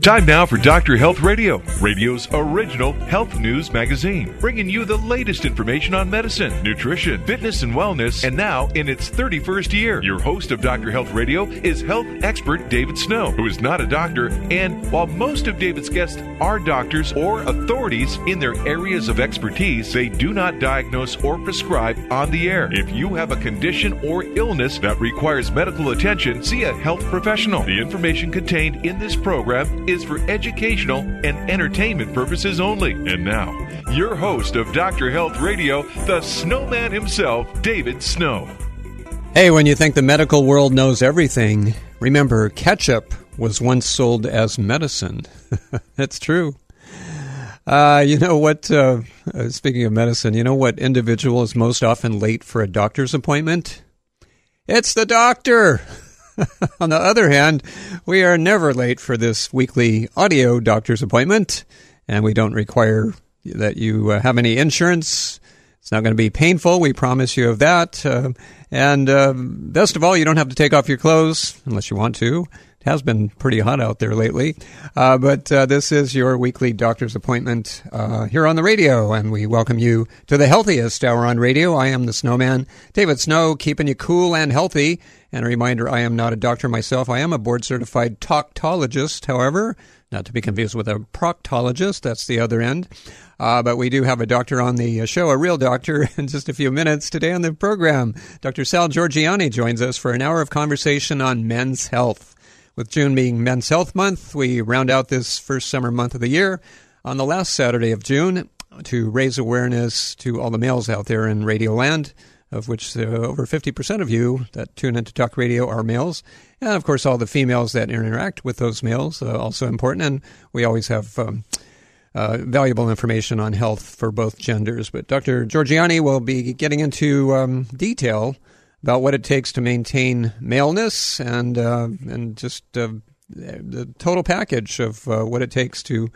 Time now for Dr. Health Radio, radio's original health news magazine, bringing you the latest information on medicine, nutrition, fitness, and wellness. And now, in its 31st year, your host of Dr. Health Radio is health expert David Snow, who is not a doctor. And while most of David's guests are doctors or authorities in their areas of expertise, they do not diagnose or prescribe on the air. If you have a condition or illness that requires medical attention, see a health professional. The information contained in this program is for educational and entertainment purposes only. And now, your host of Dr. Health Radio, the snowman himself, David Snow. Hey, when you think the medical world knows everything, remember ketchup was once sold as medicine. That's true. Uh, you know what? Uh, uh, speaking of medicine, you know what individual is most often late for a doctor's appointment? It's the doctor. On the other hand, we are never late for this weekly audio doctor's appointment, and we don't require that you uh, have any insurance. It's not going to be painful. We promise you of that. Uh, and uh, best of all, you don't have to take off your clothes unless you want to. It has been pretty hot out there lately. Uh, but uh, this is your weekly doctor's appointment uh, here on the radio, and we welcome you to the healthiest hour on radio. I am the snowman, David Snow, keeping you cool and healthy. And a reminder I am not a doctor myself. I am a board certified talktologist, however, not to be confused with a proctologist. That's the other end. Uh, but we do have a doctor on the show, a real doctor, in just a few minutes today on the program. Dr. Sal Giorgianni joins us for an hour of conversation on men's health. With June being Men's Health Month, we round out this first summer month of the year on the last Saturday of June to raise awareness to all the males out there in Radio Land of which uh, over 50% of you that tune into talk radio are males. And of course, all the females that interact with those males, uh, also important. And we always have um, uh, valuable information on health for both genders. But Dr. Giorgianni will be getting into um, detail about what it takes to maintain maleness and, uh, and just uh, the total package of uh, what it takes to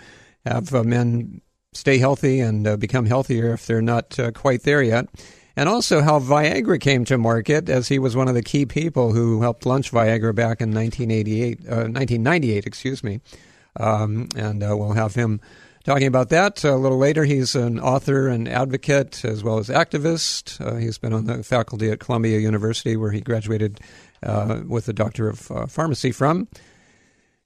have men stay healthy and become healthier if they're not quite there yet and also how Viagra came to market, as he was one of the key people who helped launch Viagra back in 1988, uh, 1998, excuse me. Um, and uh, we'll have him talking about that a little later. He's an author and advocate as well as activist. Uh, he's been on the faculty at Columbia University, where he graduated uh, with a doctor of uh, pharmacy from.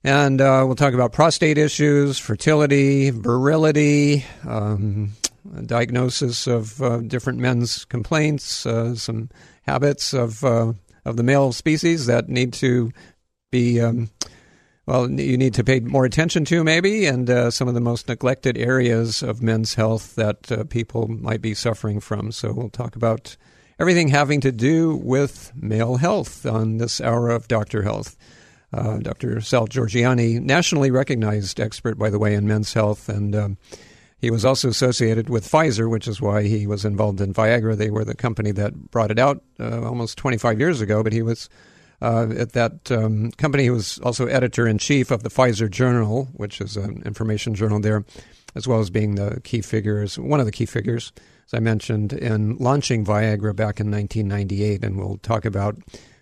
And uh, we'll talk about prostate issues, fertility, virility, um, diagnosis of uh, different men's complaints, uh, some habits of of the male species that need to be um, well, you need to pay more attention to maybe, and uh, some of the most neglected areas of men's health that uh, people might be suffering from. So we'll talk about everything having to do with male health on this hour of Doctor Health. Uh, Dr. Sal Giorgianni, nationally recognized expert, by the way, in men's health, and um, he was also associated with Pfizer, which is why he was involved in Viagra. They were the company that brought it out uh, almost 25 years ago, but he was uh, at that um, company. He was also editor in chief of the Pfizer Journal, which is an information journal there, as well as being the key figures, one of the key figures, as I mentioned, in launching Viagra back in 1998. And we'll talk about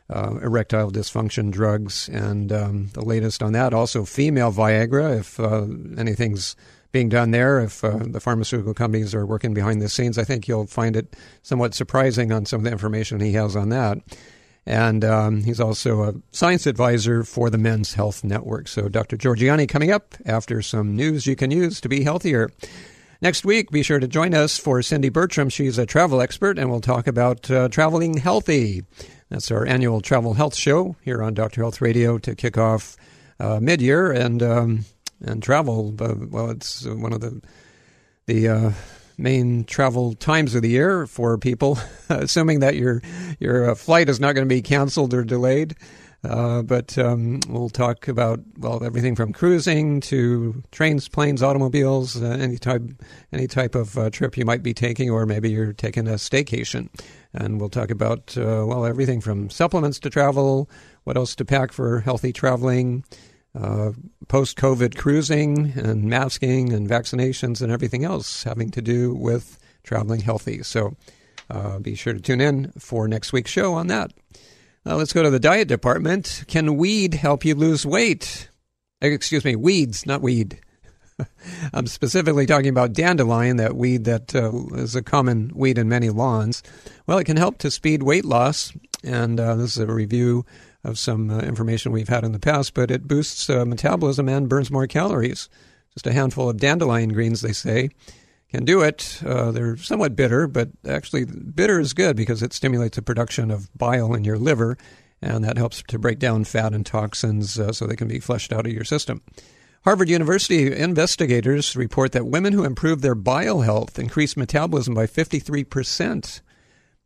uh, erectile dysfunction drugs and um, the latest on that. Also, female Viagra, if uh, anything's being done there. If uh, the pharmaceutical companies are working behind the scenes, I think you'll find it somewhat surprising on some of the information he has on that. And um, he's also a science advisor for the Men's Health Network. So, Dr. Giorgianni coming up after some news you can use to be healthier. Next week, be sure to join us for Cindy Bertram. She's a travel expert, and we'll talk about uh, traveling healthy. That's our annual travel health show here on Dr. Health Radio to kick off uh, mid year. And um, and travel. well, it's one of the the uh, main travel times of the year for people, assuming that your your uh, flight is not going to be canceled or delayed. Uh, but um, we'll talk about well everything from cruising to trains, planes, automobiles, uh, any type any type of uh, trip you might be taking, or maybe you're taking a staycation. And we'll talk about uh, well everything from supplements to travel, what else to pack for healthy traveling, uh, post COVID cruising, and masking and vaccinations and everything else having to do with traveling healthy. So uh, be sure to tune in for next week's show on that. Uh, let's go to the diet department. Can weed help you lose weight? Excuse me, weeds, not weed. I'm specifically talking about dandelion, that weed that uh, is a common weed in many lawns. Well, it can help to speed weight loss, and uh, this is a review of some uh, information we've had in the past, but it boosts uh, metabolism and burns more calories. Just a handful of dandelion greens, they say, can do it. Uh, they're somewhat bitter, but actually, bitter is good because it stimulates the production of bile in your liver, and that helps to break down fat and toxins uh, so they can be flushed out of your system. Harvard University investigators report that women who improve their bile health increase metabolism by 53%.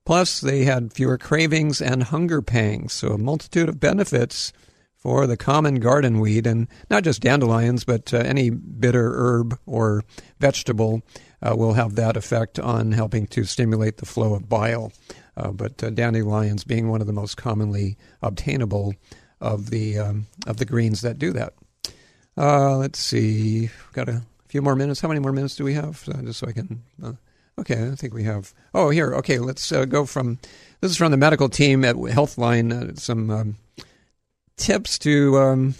Plus, they had fewer cravings and hunger pangs, so a multitude of benefits for the common garden weed, and not just dandelions, but uh, any bitter herb or vegetable uh, will have that effect on helping to stimulate the flow of bile. Uh, but uh, dandelions being one of the most commonly obtainable of the um, of the greens that do that. Uh, let's see, We've got a few more minutes. How many more minutes do we have? Uh, just so I can. Uh, okay, I think we have. Oh, here. Okay, let's go from. This is from the medical team at Healthline. some um, tips to. Um,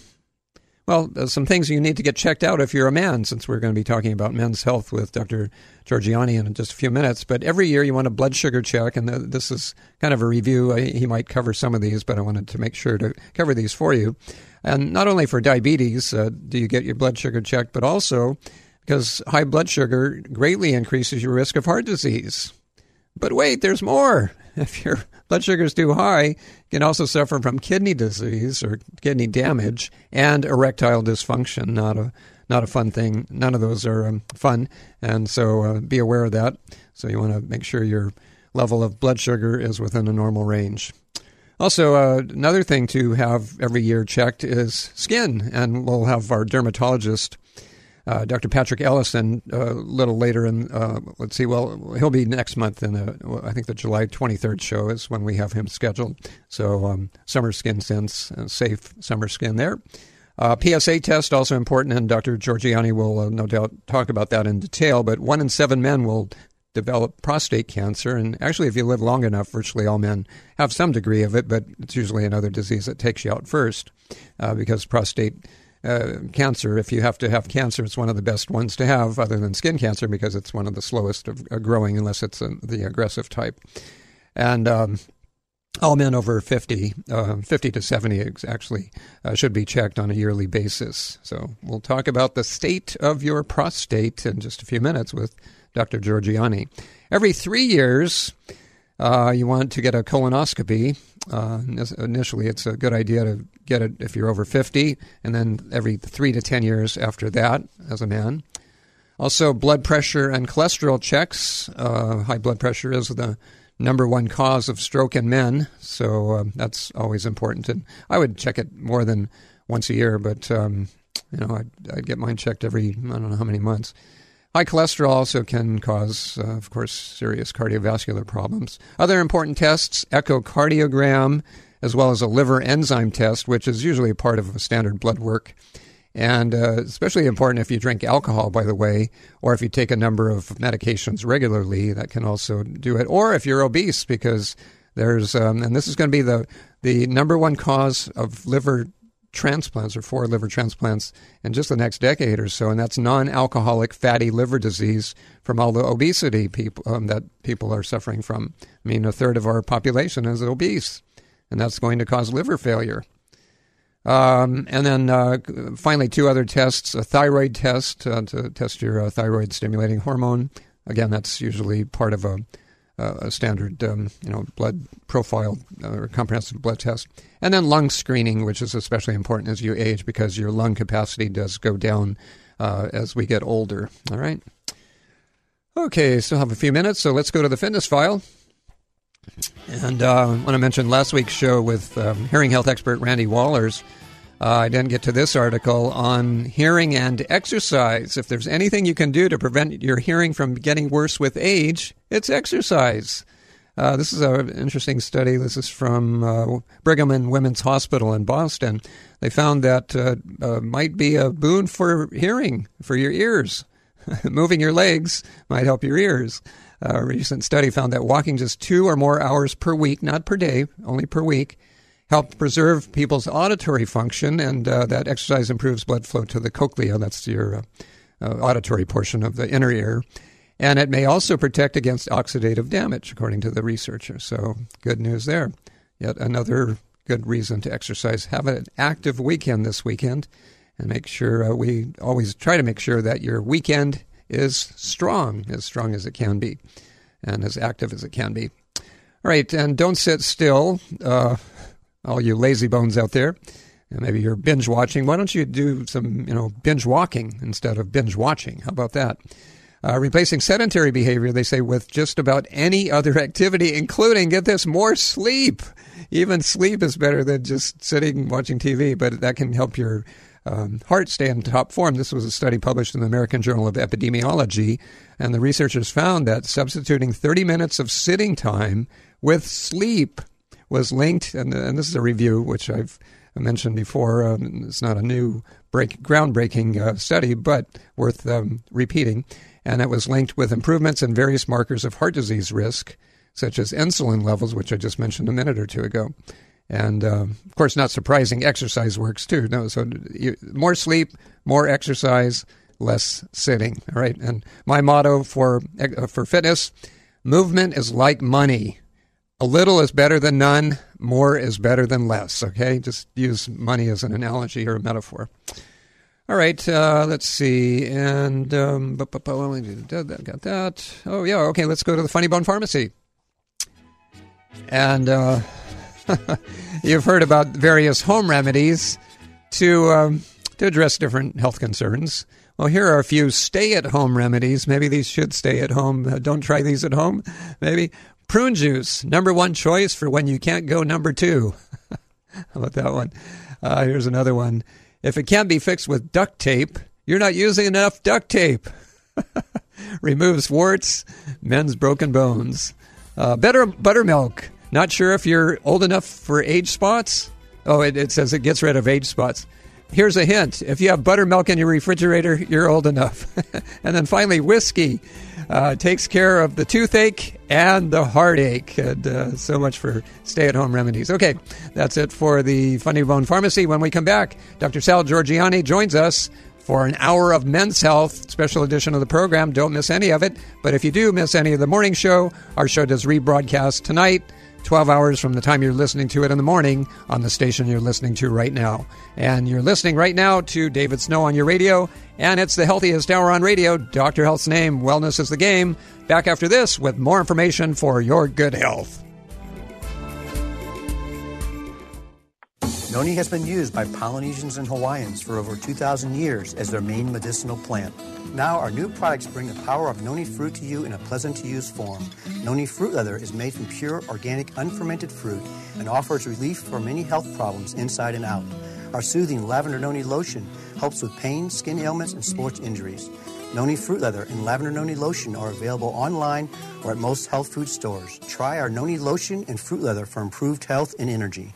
well, uh, some things you need to get checked out if you're a man, since we're going to be talking about men's health with Dr. Giorgianni in just a few minutes. But every year you want a blood sugar check, and this is kind of a review. He might cover some of these, but I wanted to make sure to cover these for you. And not only for diabetes uh, do you get your blood sugar checked, but also because high blood sugar greatly increases your risk of heart disease. But wait, there's more. If your blood sugar is too high, you can also suffer from kidney disease or kidney damage and erectile dysfunction. Not a not a fun thing. None of those are um, fun, and so uh, be aware of that. So you want to make sure your level of blood sugar is within a normal range. Also, uh, another thing to have every year checked is skin, and we'll have our dermatologist uh, Dr. Patrick Ellison uh, a little later in, uh, let's see, well, he'll be next month in the, I think the July 23rd show is when we have him scheduled. So, um, summer skin sense, uh, safe summer skin there. Uh, PSA test also important, and Dr. Giorgianni will uh, no doubt talk about that in detail. But one in seven men will develop prostate cancer, and actually, if you live long enough, virtually all men have some degree of it. But it's usually another disease that takes you out first, because prostate uh, cancer, if you have to have cancer, it's one of the best ones to have, other than skin cancer, because it's one of the slowest of uh, growing, unless it's a, the aggressive type. And um, all men over 50, uh, 50 to 70 actually, uh, should be checked on a yearly basis. So we'll talk about the state of your prostate in just a few minutes with Dr. Giorgianni. Every three years, uh, you want to get a colonoscopy. Uh, initially, it's a good idea to get it if you're over 50, and then every three to 10 years after that as a man. Also, blood pressure and cholesterol checks. Uh, high blood pressure is the number one cause of stroke in men, so uh, that's always important. And I would check it more than once a year, but um, you know, I'd, I'd, get mine checked every I don't know how many months. High cholesterol also can cause, uh, of course, serious cardiovascular problems. Other important tests: echocardiogram, as well as a liver enzyme test, which is usually a part of a standard blood work. And uh, especially important if you drink alcohol, by the way, or if you take a number of medications regularly, that can also do it. Or if you're obese, because there's, um, and this is going to be the, the number one cause of liver transplants or for liver transplants in just the next decade or so, and that's non-alcoholic fatty liver disease from all the obesity people um, that people are suffering from. I mean, a third of our population is obese and that's going to cause liver failure. Um, and then uh, finally, two other tests a thyroid test uh, to test your uh, thyroid stimulating hormone. Again, that's usually part of a, a standard um, you know, blood profile uh, or comprehensive blood test. And then lung screening, which is especially important as you age because your lung capacity does go down uh, as we get older. All right. Okay, still have a few minutes, so let's go to the fitness file. And uh, I want to mention last week's show with um, hearing health expert Randy Wallers. Uh, I didn't get to this article on hearing and exercise. If there's anything you can do to prevent your hearing from getting worse with age, it's exercise. Uh, this is an interesting study. This is from uh, Brigham and Women's Hospital in Boston. They found that uh, uh might be a boon for hearing, for your ears. Moving your legs might help your ears. A recent study found that walking just two or more hours per week, not per day, only per week, helped preserve people's auditory function, and uh, that exercise improves blood flow to the cochlea. That's your uh, uh, auditory portion of the inner ear. And it may also protect against oxidative damage, according to the researcher. So, good news there. Yet another good reason to exercise. Have an active weekend this weekend, and make sure uh, we always try to make sure that your weekend is strong, as strong as it can be, and as active as it can be. All right, and don't sit still, uh, all you lazy bones out there. Maybe you're binge watching. Why don't you do some, you know, binge walking instead of binge watching? How about that? Uh, replacing sedentary behavior, they say, with just about any other activity, including, get this, more sleep. Even sleep is better than just sitting and watching TV, but that can help your um, heart stay in top form. This was a study published in the American Journal of Epidemiology, and the researchers found that substituting 30 minutes of sitting time with sleep was linked, and, and this is a review which I've mentioned before. Um, it's not a new break, groundbreaking uh, study, but worth um, repeating. And it was linked with improvements in various markers of heart disease risk, such as insulin levels, which I just mentioned a minute or two ago. And uh, of course, not surprising, exercise works too. No, so you, more sleep, more exercise, less sitting. All right. And my motto for uh, for fitness: movement is like money. A little is better than none. More is better than less. Okay, just use money as an analogy or a metaphor. All right, uh, let's see. And um, got that. Oh yeah, okay. Let's go to the Funny Bone Pharmacy. And uh, You've heard about various home remedies to um, to address different health concerns. Well, here are a few stay-at-home remedies. Maybe these should stay at home. Uh, don't try these at home. Maybe prune juice, number one choice for when you can't go number two. How about that one? Uh, here's another one. If it can't be fixed with duct tape, you're not using enough duct tape. Removes warts, mends broken bones. Uh, better buttermilk not sure if you're old enough for age spots. Oh, it, it says it gets rid of age spots. Here's a hint if you have buttermilk in your refrigerator, you're old enough. and then finally, whiskey uh, takes care of the toothache and the heartache. And uh, so much for stay at home remedies. Okay, that's it for the Funny Bone Pharmacy. When we come back, Dr. Sal Giorgianni joins us for an hour of men's health special edition of the program. Don't miss any of it. But if you do miss any of the morning show, our show does rebroadcast tonight 12 hours from the time you're listening to it in the morning on the station you're listening to right now. And you're listening right now to David Snow on your radio, and it's the healthiest hour on radio. Dr. Health's name, Wellness is the Game. Back after this with more information for your good health. Noni has been used by Polynesians and Hawaiians for over 2,000 years as their main medicinal plant. Now, our new products bring the power of noni fruit to you in a pleasant to use form. Noni fruit leather is made from pure, organic, unfermented fruit and offers relief for many health problems inside and out. Our soothing lavender noni lotion helps with pain, skin ailments, and sports injuries. Noni fruit leather and lavender noni lotion are available online or at most health food stores. Try our noni lotion and fruit leather for improved health and energy.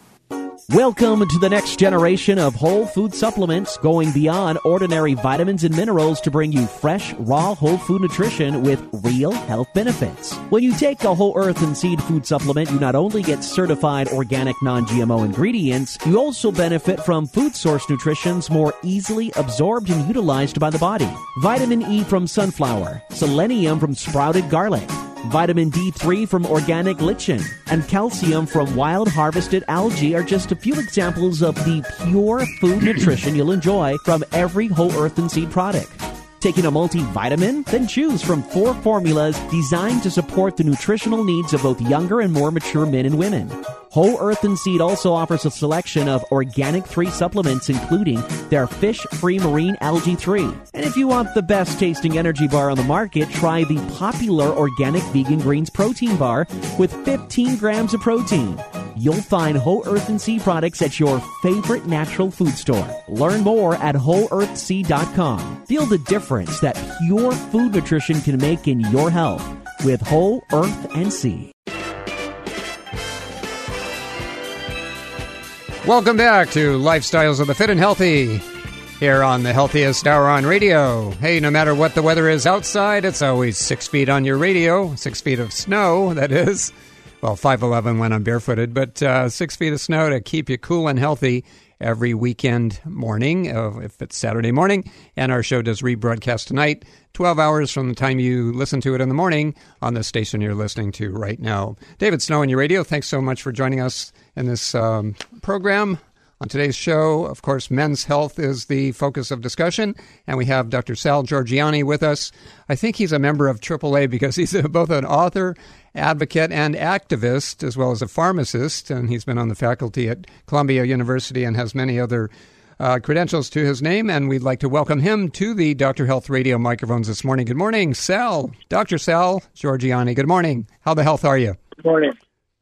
Welcome to the next generation of whole food supplements, going beyond ordinary vitamins and minerals to bring you fresh, raw whole food nutrition with real health benefits. When you take a whole earth and seed food supplement, you not only get certified organic non GMO ingredients, you also benefit from food source nutritions more easily absorbed and utilized by the body. Vitamin E from sunflower, selenium from sprouted garlic Vitamin D3 from organic lichen and calcium from wild harvested algae are just a few examples of the pure food nutrition you'll enjoy from every whole earth and seed product. Taking a multivitamin? Then choose from four formulas designed to support the nutritional needs of both younger and more mature men and women. Whole Earth and Seed also offers a selection of organic 3 supplements, including their fish free marine algae 3. And if you want the best tasting energy bar on the market, try the popular organic vegan greens protein bar with 15 grams of protein. You'll find Whole Earth and Sea products at your favorite natural food store. Learn more at wholeearthsea.com. Feel the difference that pure food nutrition can make in your health with Whole Earth and Sea. Welcome back to Lifestyles of the Fit and Healthy here on the Healthiest Hour on Radio. Hey, no matter what the weather is outside, it's always six feet on your radio, six feet of snow, that is. Well, 5'11 when I'm barefooted, but uh, six feet of snow to keep you cool and healthy every weekend morning, uh, if it's Saturday morning. And our show does rebroadcast tonight, 12 hours from the time you listen to it in the morning on the station you're listening to right now. David Snow on your radio, thanks so much for joining us in this um, program. On today's show, of course, men's health is the focus of discussion, and we have Dr. Sal Giorgianni with us. I think he's a member of AAA because he's both an author, advocate, and activist, as well as a pharmacist, and he's been on the faculty at Columbia University and has many other uh, credentials to his name, and we'd like to welcome him to the Dr. Health Radio microphones this morning. Good morning, Sal. Dr. Sal Giorgianni, good morning. How the health are you? Good morning.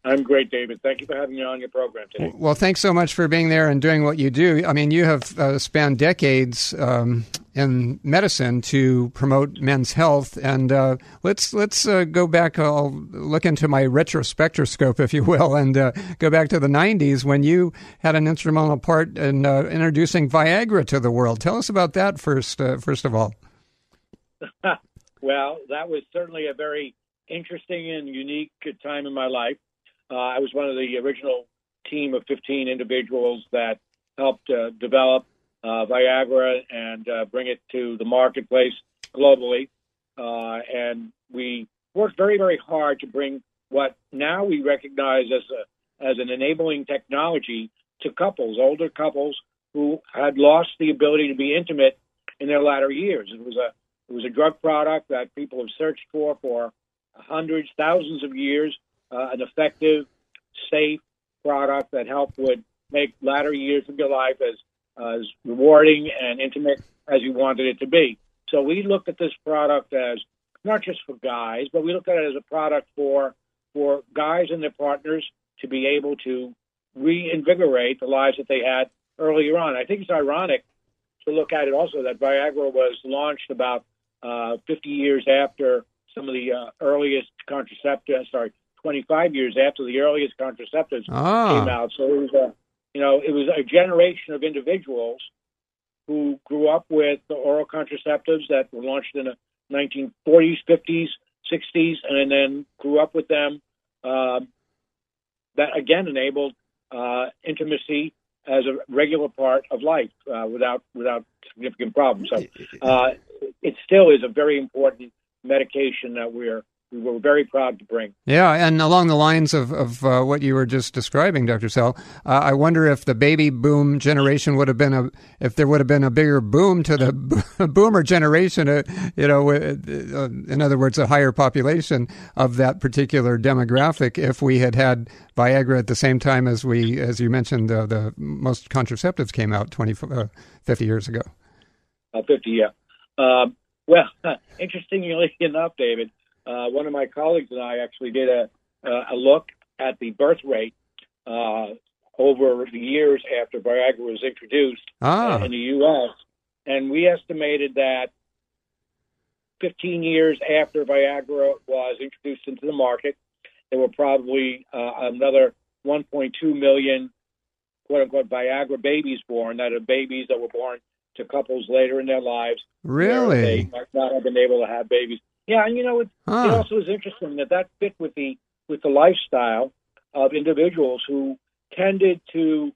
I'm great, David. Thank you for having me on your program today. Well, thanks so much for being there and doing what you do. I mean, you have uh, spanned decades um, in medicine to promote men's health, and uh, let's let's uh, go back. I'll look into my retrospectroscope, if you will, and uh, go back to the '90s when you had an instrumental part in uh, introducing Viagra to the world. Tell us about that first. Uh, first of all. well, that was certainly a very interesting and unique time in my life. Uh, I was one of the original team of 15 individuals that helped uh, develop uh, Viagra and uh, bring it to the marketplace globally. Uh, and we worked very, very hard to bring what now we recognize as a, as an enabling technology to couples, older couples who had lost the ability to be intimate in their latter years. It was a it was a drug product that people have searched for for hundreds, thousands of years uh, an effective, safe product that help would make latter years of your life as as rewarding and intimate as you wanted it to be. So we looked at this product as not just for guys, but we looked at it as a product for for guys and their partners to be able to reinvigorate the lives that they had earlier on. I think it's ironic to look at it also that Viagra was launched about uh, 50 years after some of the uh, earliest contraceptives, sorry, 25 years after the earliest contraceptives ah. came out. So it was a, you know, it was a generation of individuals who grew up with the oral contraceptives that were launched in the 1940s, 50s, 60s, and then grew up with them. Uh, that again enabled uh, intimacy as a regular part of life uh, without without significant problems. So uh, it still is a very important medication that we're we were very proud to bring. Yeah, and along the lines of, of uh, what you were just describing, Dr. Sell, uh, I wonder if the baby boom generation would have been a, if there would have been a bigger boom to the boomer generation, uh, you know, uh, in other words, a higher population of that particular demographic if we had had Viagra at the same time as we, as you mentioned, uh, the most contraceptives came out 20, uh, 50 years ago. 50, yeah. Um, well, interestingly enough, David, uh, one of my colleagues and I actually did a, a look at the birth rate uh, over the years after Viagra was introduced ah. uh, in the U.S., and we estimated that 15 years after Viagra was introduced into the market, there were probably uh, another 1.2 million quote unquote Viagra babies born that are babies that were born to couples later in their lives. Really? They might not have been able to have babies. Yeah, and you know, it, huh. it also is interesting that that fit with the with the lifestyle of individuals who tended to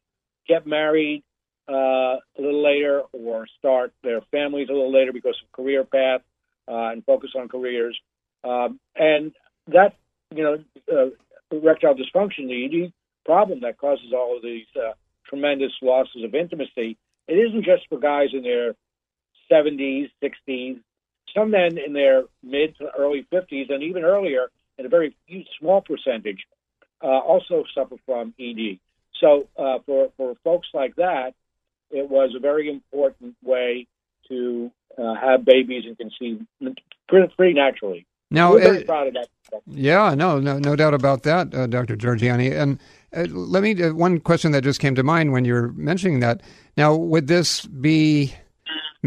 get married uh, a little later or start their families a little later because of career path uh, and focus on careers. Um, and that, you know, uh, erectile dysfunction, the ED problem that causes all of these uh, tremendous losses of intimacy, it isn't just for guys in their 70s, 60s, some men in their mid to early 50s and even earlier, in a very small percentage, uh, also suffer from ED. So uh, for for folks like that, it was a very important way to uh, have babies and conceive pretty, pretty naturally. Now, We're very uh, proud of that. Yeah, no, no, no doubt about that, uh, Dr. Giorgianni. And uh, let me uh, one question that just came to mind when you're mentioning that. Now, would this be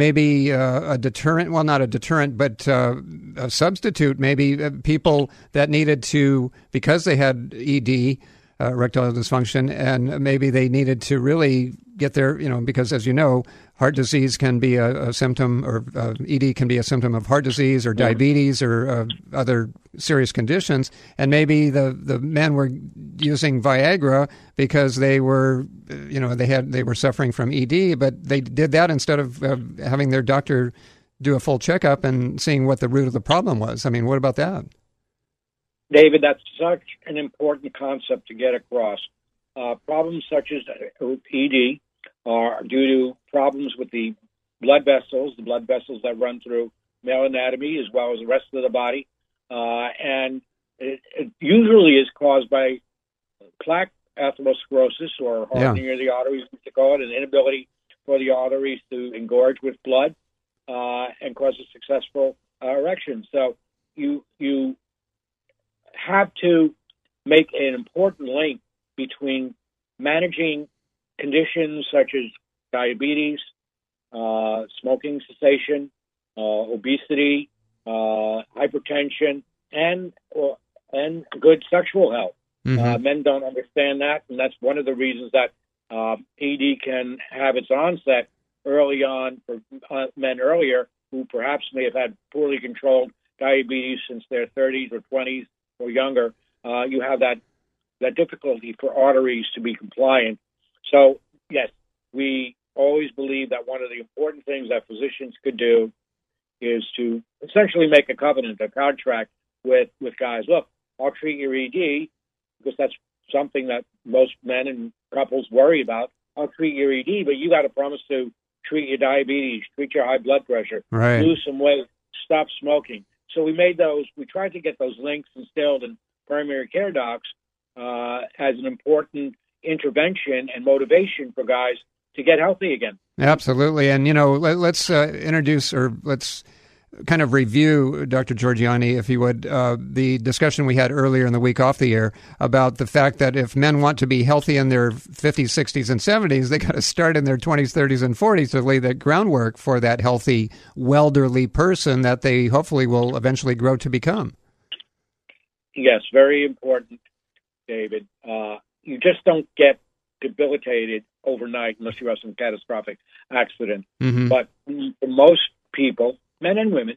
maybe uh, a deterrent? Well, not a deterrent, but uh, a substitute. Maybe uh, people that needed to because they had ED. Uh, erectile dysfunction, and maybe they needed to really get their, you know, because as you know, heart disease can be a, a symptom, or uh, ED can be a symptom of heart disease or diabetes or uh, other serious conditions. And maybe the, the men were using Viagra because they were, uh, you know, they had they were suffering from ED, but they did that instead of uh, having their doctor do a full checkup and seeing what the root of the problem was. I mean, what about that? David, that's such an important concept to get across. Uh, problems such as ED are due to problems with the blood vessels, the blood vessels that run through male anatomy as well as the rest of the body. Uh, and it, it, usually is caused by plaque atherosclerosis or hardening Yeah. of the arteries, we call it, an inability for the arteries to engorge with blood uh, and cause a successful uh, erection. So you you have to make an important link between managing conditions such as diabetes, uh, smoking cessation, uh, obesity, uh, hypertension, and or, and good sexual health. Uh, men don't understand that, and that's one of the reasons that ED can have its onset early on for uh, men earlier who perhaps may have had poorly controlled diabetes since their 30s or 20s or younger. Uh, you have that that difficulty for arteries to be compliant. So yes, we always believe that one of the important things that physicians could do is to essentially make a covenant, a contract with with guys. Look, I'll treat your ED because that's something that most men and couples worry about. I'll treat your ED, but you got to promise to treat your diabetes, treat your high blood pressure, Right. lose some weight, stop smoking. So we made those. We tried to get those links instilled in primary care docs uh, as an important intervention and motivation for guys to get healthy again. Absolutely. And, you know, let, us uh, introduce or let's kind of review, Dr. Giorgianni, if you would, uh, the discussion we had earlier in the week off the air about the fact that if men want to be healthy in their 50s, 60s, and 70s, they got to start in their 20s, 30s, and 40s to lay the groundwork for that healthy, welderly person that they hopefully will eventually grow to become. Yes, very important, David. Uh, you just don't get debilitated overnight unless you have some catastrophic accident. Mhm. But for most people, men and women,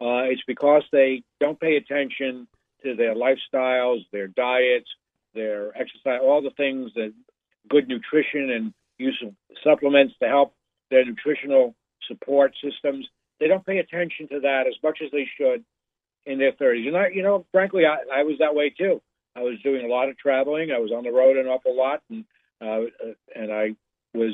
uh, it's because they don't pay attention to their lifestyles, their diets, their exercise, all the things that good nutrition and use of supplements to help their nutritional support systems. They don't pay attention to that as much as they should in their 30s. And I, you know, frankly, I, I was that way too. I was doing a lot of traveling. I was on the road an awful lot, and uh, uh, and I was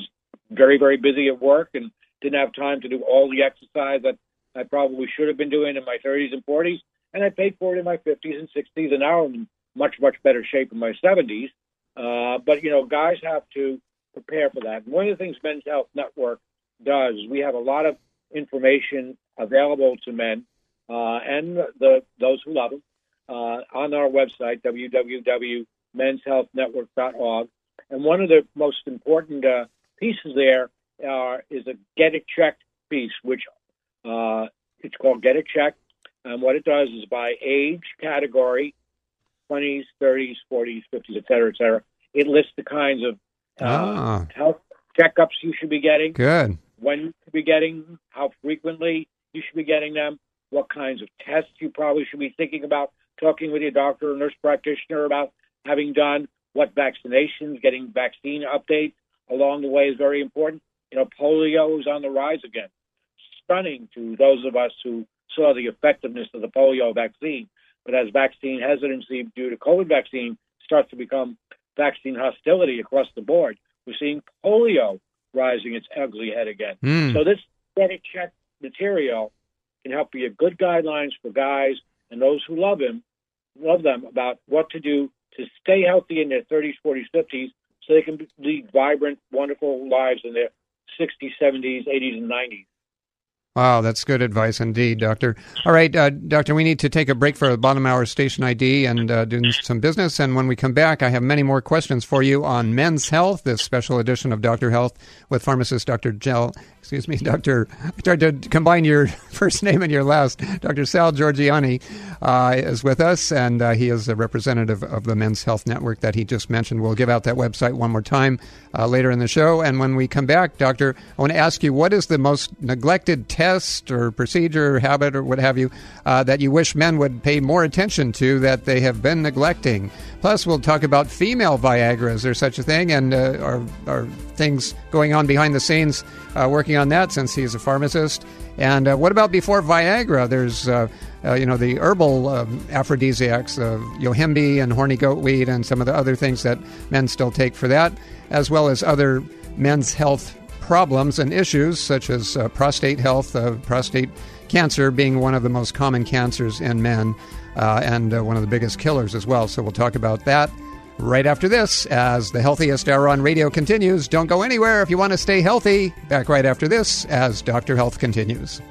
very, very busy at work and didn't have time to do all the exercise that I probably should have been doing in my 30s and 40s. And I paid for it in my 50s and 60s, and now I'm in much, much better shape in my 70s. Uh, but you know, guys have to prepare for that. And one of the things Men's Health Network does, we have a lot of information available to men uh, and the those who love them uh, on our website www.menshealthnetwork.org. And one of the most important uh, pieces there are, is a get it checked piece, which uh, it's called Get It Checked. And what it does is by age category, 20s, 30s, 40s, 50s, et cetera, et cetera, it lists the kinds of uh, Ah. health checkups you should be getting Good. when you should be getting how frequently you should be getting them, what kinds of tests you probably should be thinking about talking with your doctor or nurse practitioner about having done, what vaccinations, getting vaccine updates along the way is very important. You know, polio is on the rise again. Stunning to those of us who saw the effectiveness of the polio vaccine. But as vaccine hesitancy due to COVID vaccine starts to become vaccine hostility across the board, we're seeing polio rising its ugly head again. Hmm. So this get it checked material can help be a good guidelines for guys and those who love him, love them about what to do to stay healthy in their 30s, 40s, 50s, so they can lead vibrant, wonderful lives in their 60s, 70s, 80s, and 90s. Wow, that's good advice indeed, Doctor. All right, uh, Doctor, we need to take a break for the bottom hour station ID and uh, do some business. And when we come back, I have many more questions for you on men's health, this special edition of Doctor Health with pharmacist Dr. Gel, excuse me, Dr. I tried to combine your first name and your last. Dr. Sal Giorgianni uh, is with us, and uh, he is a representative of the Men's Health Network that he just mentioned. We'll give out that website one more time uh, later in the show. And when we come back, Doctor, I want to ask you what is the most neglected test or procedure or habit or what have you uh, that you wish men would pay more attention to that they have been neglecting? Plus, we'll talk about female Viagra. Is there such a thing? And uh, are, are things going on behind the scenes uh, working on that since he's a pharmacist? And uh, what about before Viagra? There's, uh, uh, you know, the herbal um, aphrodisiacs, uh, yohimbe and horny goatweed, and some of the other things that men still take for that, as well as other men's health problems and issues such as uh, prostate health, uh, prostate cancer being one of the most common cancers in men uh, and uh, one of the biggest killers as well. So we'll talk about that right after this as the healthiest hour on radio continues. Don't go anywhere if you want to stay healthy. Back right after this as Dr. Health continues.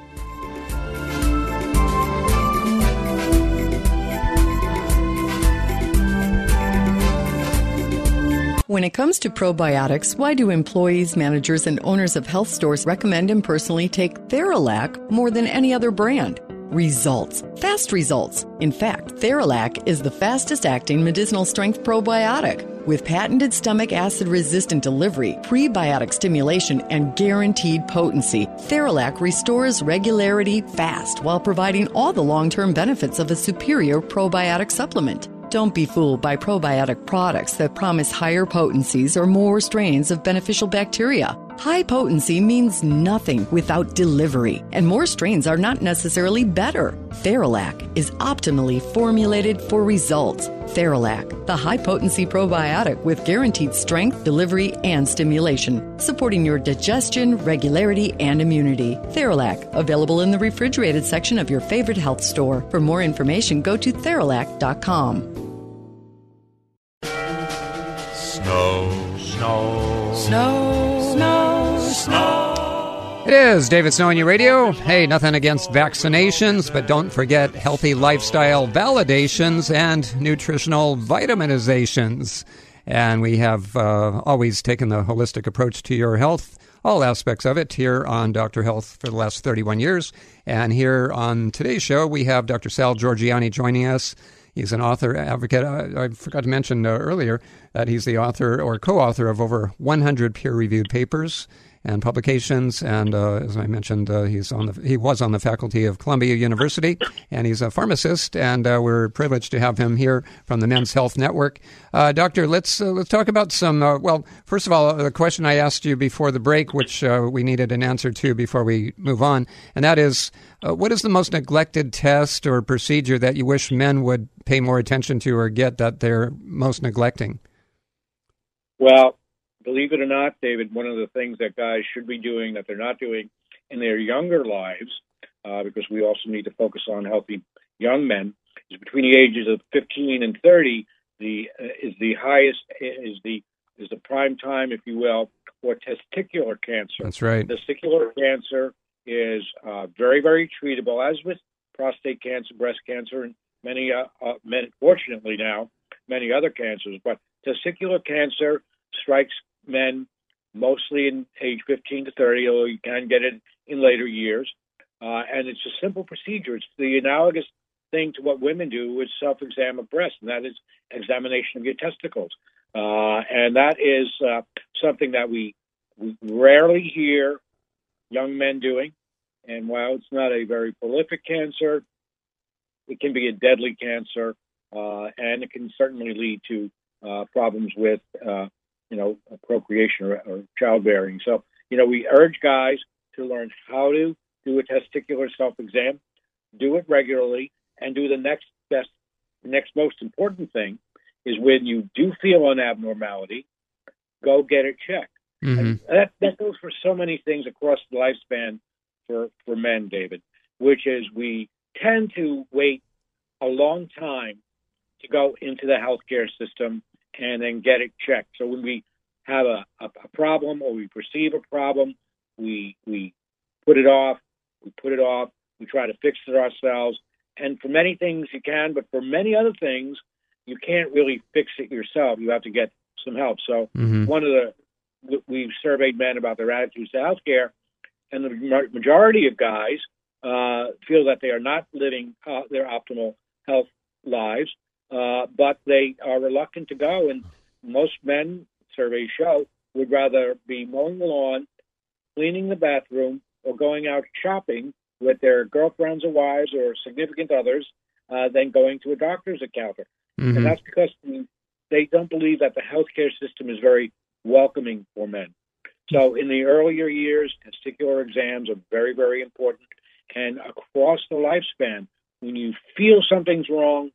When it comes to probiotics, why do employees, managers, and owners of health stores recommend and personally take Theralac more than any other brand? Results. Fast results. In fact, Theralac is the fastest acting medicinal strength probiotic. With patented stomach acid resistant delivery, prebiotic stimulation, and guaranteed potency, Theralac restores regularity fast while providing all the long term benefits of a superior probiotic supplement. Don't be fooled by probiotic products that promise higher potencies or more strains of beneficial bacteria. High potency means nothing without delivery, and more strains are not necessarily better. Theralac is optimally formulated for results. Theralac, the high potency probiotic with guaranteed strength, delivery, and stimulation, supporting your digestion, regularity, and immunity. Theralac, available in the refrigerated section of your favorite health store. For more information, go to theralac.com. Snow, snow, Snow, snow, snow. It is David Snow on your radio. Hey, nothing against vaccinations, but don't forget healthy lifestyle validations and nutritional vitaminizations. And we have uh, always taken the holistic approach to your health, all aspects of it, here on Dr. Health for the last 31 years. And here on today's show, we have Dr. Sal Giorgianni joining us. He's an author, advocate. I, I forgot to mention uh, earlier that he's the author or co author of over 100 peer reviewed papers and publications. And uh, as I mentioned, uh, he's on the he was on the faculty of Columbia University, and he's a pharmacist. And uh, we're privileged to have him here from the Men's Health Network. Uh, doctor, let's uh, let's talk about some. Uh, well, first of all, the question I asked you before the break, which we needed an answer to before we move on, and that is, what is the most neglected test or procedure that you wish men would pay more attention to or get that they're most neglecting? Well, believe it or not, David, one of the things that guys should be doing that they're not doing in their younger lives, uh, because we also need to focus on healthy young men, is between the ages of 15 and 30. The uh, is the highest is the is the prime time, if you will, for testicular cancer. That's right. Testicular cancer is uh, very very treatable, as with prostate cancer, breast cancer, and many uh, uh, many fortunately now many other cancers. But testicular cancer strikes men mostly in age 15 to 30, although you can get it in later years. Uh, and it's a simple procedure. It's the analogous thing to what women do with self-exam of breast, and that is examination of your testicles. Uh, and that is uh, something that we, we rarely hear young men doing. And while it's not a very prolific cancer, it can be a deadly cancer, uh, and it can certainly lead to uh, problems with uh, you know, procreation or, or childbearing. So, you know, we urge guys to learn how to do a testicular self-exam, do it regularly, and do the next best, next most important thing is when you do feel an abnormality, go get it checked. Mm-hmm. that that goes for so many things across the lifespan for for men, David, which is we tend to wait a long time to go into the healthcare system and then get it checked. So when we have a, a, a problem or we perceive a problem, we we put it off, we put it off, we try to fix it ourselves. And for many things you can, but for many other things, you can't really fix it yourself. You have to get some help. So Mhm. one of the we've surveyed men about their attitudes to healthcare, and the majority of guys uh, feel that they are not living uh, their optimal health lives, uh, but they are reluctant to go. And most men, surveys show, would rather be mowing the lawn, cleaning the bathroom, or going out shopping with their girlfriends or wives or significant others uh, than going to a doctor's encounter. Mhm. And that's because they don't believe that the healthcare system is very welcoming for men. So in the earlier years, testicular exams are very, very important. And across the lifespan, when you feel something's wrong,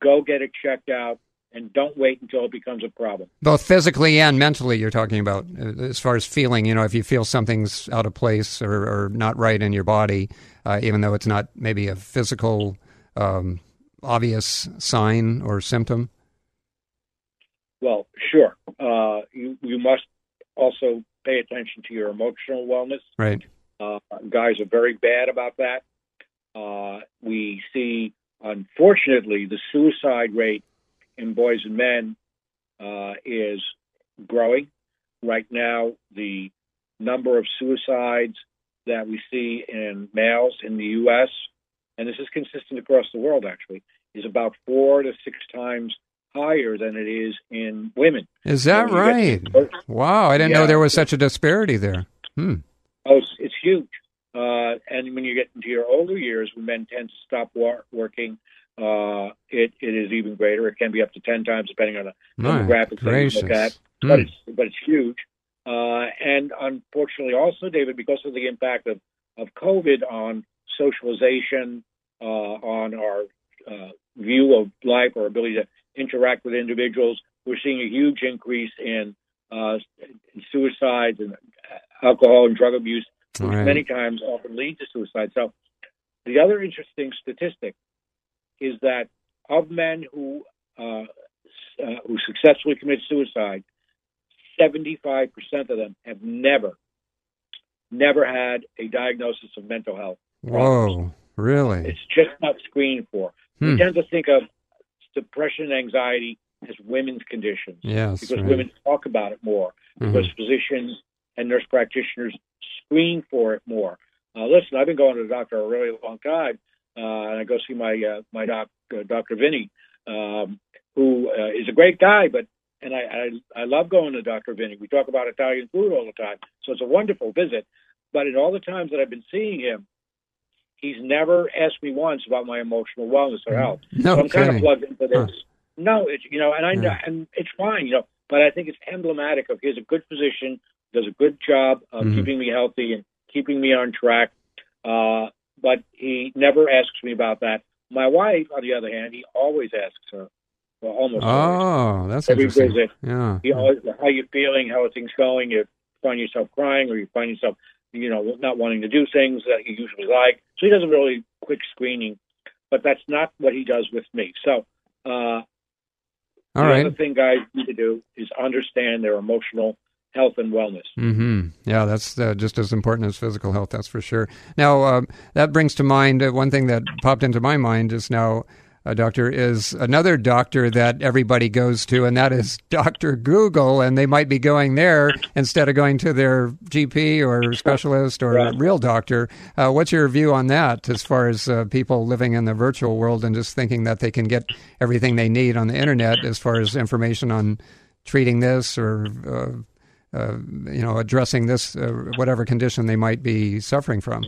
go get it checked out and don't wait until it becomes a problem. Both physically and mentally, you're talking about uh, as far as feeling. You know, if you feel something's out of place or, or not right in your body, uh, even though it's not maybe a physical, um, obvious sign or symptom. Well, sure. Uh, you, you must also pay attention to your emotional wellness. Right. Uh, guys are very bad about that. Uh, we see, unfortunately, the suicide rate in boys and men uh, is growing. Right now, the number of suicides that we see in males in the U.S., and this is consistent across the world actually, is about four to six times higher than it is in women. Is that right? Wow, I didn't know there was such a disparity there. Hmm. Oh, it's, it's huge. Uh, and when you get into your older years, when men tend to stop war- working, uh, it, it is even greater. It can be up to ten times, depending on the demographics that you look at. But Hmm. it's but it's huge. Uh, and unfortunately, also, David, because of the impact of of COVID on socialization, uh, on our uh, view of life, our ability to interact with individuals, we're seeing a huge increase in, uh, in suicides and alcohol and drug abuse, which Right. many times often lead to suicide. So, the other interesting statistic is that of men who uh, uh, who successfully commit suicide, seventy-five percent of them have never, never had a diagnosis of mental health. Whoa, really? It's just not screened for. Hmm. We tend to think of depression and anxiety as women's conditions Yes, because right. women talk about it more because physicians and nurse practitioners screen for it more. Uh, listen, I've been going to the doctor a really long time, uh, and I go see my uh, my doc, uh, Dr. Vinny, um, who uh, is a great guy, but and I, I I love going to Dr. Vinny. We talk about Italian food all the time, so it's a wonderful visit. But in all the times that I've been seeing him, he's never asked me once about my emotional wellness or health. No so I'm kind of plugged into this. Huh. No, it's you know, and I know, Yeah. and it's fine, you know, but I think it's emblematic of he's a good physician, does a good job of Mhm. keeping me healthy and keeping me on track. Uh, but he never asks me about that. My wife, on the other hand, he always asks her. Well, almost always. Oh, that's Every interesting. visit. Yeah. He always, how you feeling? How are things going? You find yourself crying, or you find yourself, you know, not wanting to do things that you usually like. So he does a really quick screening, but that's not what he does with me. So uh, All the right. other thing guys need to do is understand their emotional health and wellness. hmm Yeah, that's uh, just as important as physical health. That's for sure. Now, uh, that brings to mind uh, one thing that popped into my mind just now, uh, Doctor, is another doctor that everybody goes to, and that is Doctor Google, and they might be going there instead of going to their GP or specialist or Right. real doctor. Uh, what's your view on that, as far as uh, people living in the virtual world and just thinking that they can get everything they need on the internet, as far as information on treating this or uh, you know, addressing this uh, whatever condition they might be suffering from.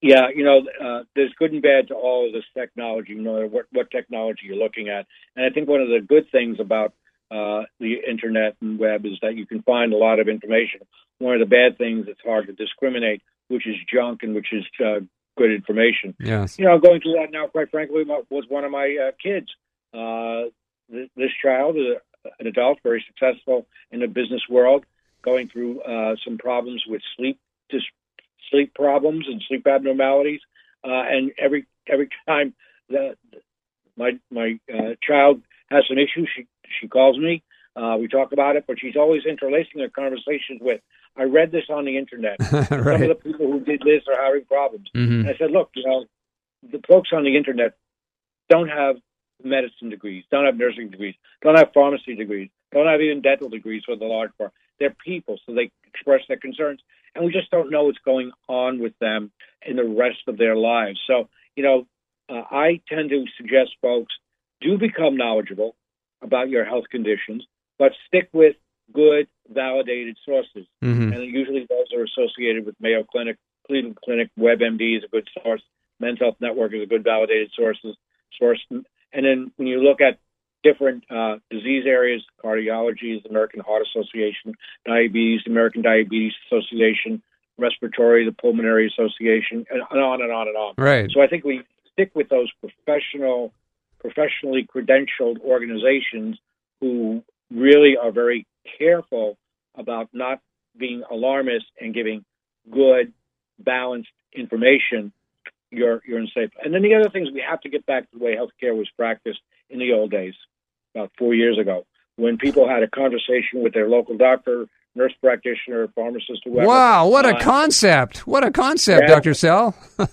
Yeah, you know, uh, there's good and bad to all of this technology, no matter what, what technology you're looking at. And I think one of the good things about uh, the internet and web is that you can find a lot of information. One of the bad things, it's hard to discriminate which is junk and which is uh, good information. Yes. You know, going through that now, quite frankly, was one of my uh, kids. Uh, th- this child an adult, very successful in the business world, going through uh, some problems with sleep, dis- sleep problems and sleep abnormalities. Uh, and every every time that my my uh, child has some issues. She she calls me. Uh, we talk about it, but she's always interlacing her conversations with, "I read this on the internet. right. Some of the people who did this are having problems." Mhm. I said, "Look, you know, the folks on the internet don't have medicine degrees, don't have nursing degrees, don't have pharmacy degrees, don't have even dental degrees for the large part. They're people, so they express their concerns, and we just don't know what's going on with them in the rest of their lives. So, you know, uh, I tend to suggest folks do become knowledgeable about your health conditions, but stick with good, validated sources. Mhm. And usually those are associated with Mayo Clinic, Cleveland Clinic, WebMD is a good source, Men's Health Network is a good validated sources source. And then when you look at different uh, disease areas, cardiology is the American Heart Association, diabetes, the American Diabetes Association, respiratory, the Pulmonary Association, and and on and on and on. Right. So I think we stick with those professional, professionally credentialed organizations who really are very careful about not being alarmist and giving good, balanced information. You're you're in safe. And then the other things we have to get back to the way healthcare was practiced in the old days, about four years ago, when people had a conversation with their local doctor, nurse practitioner, pharmacist, whoever. Wow, what a Uh, concept. What a concept, Yeah. Dr. Sal.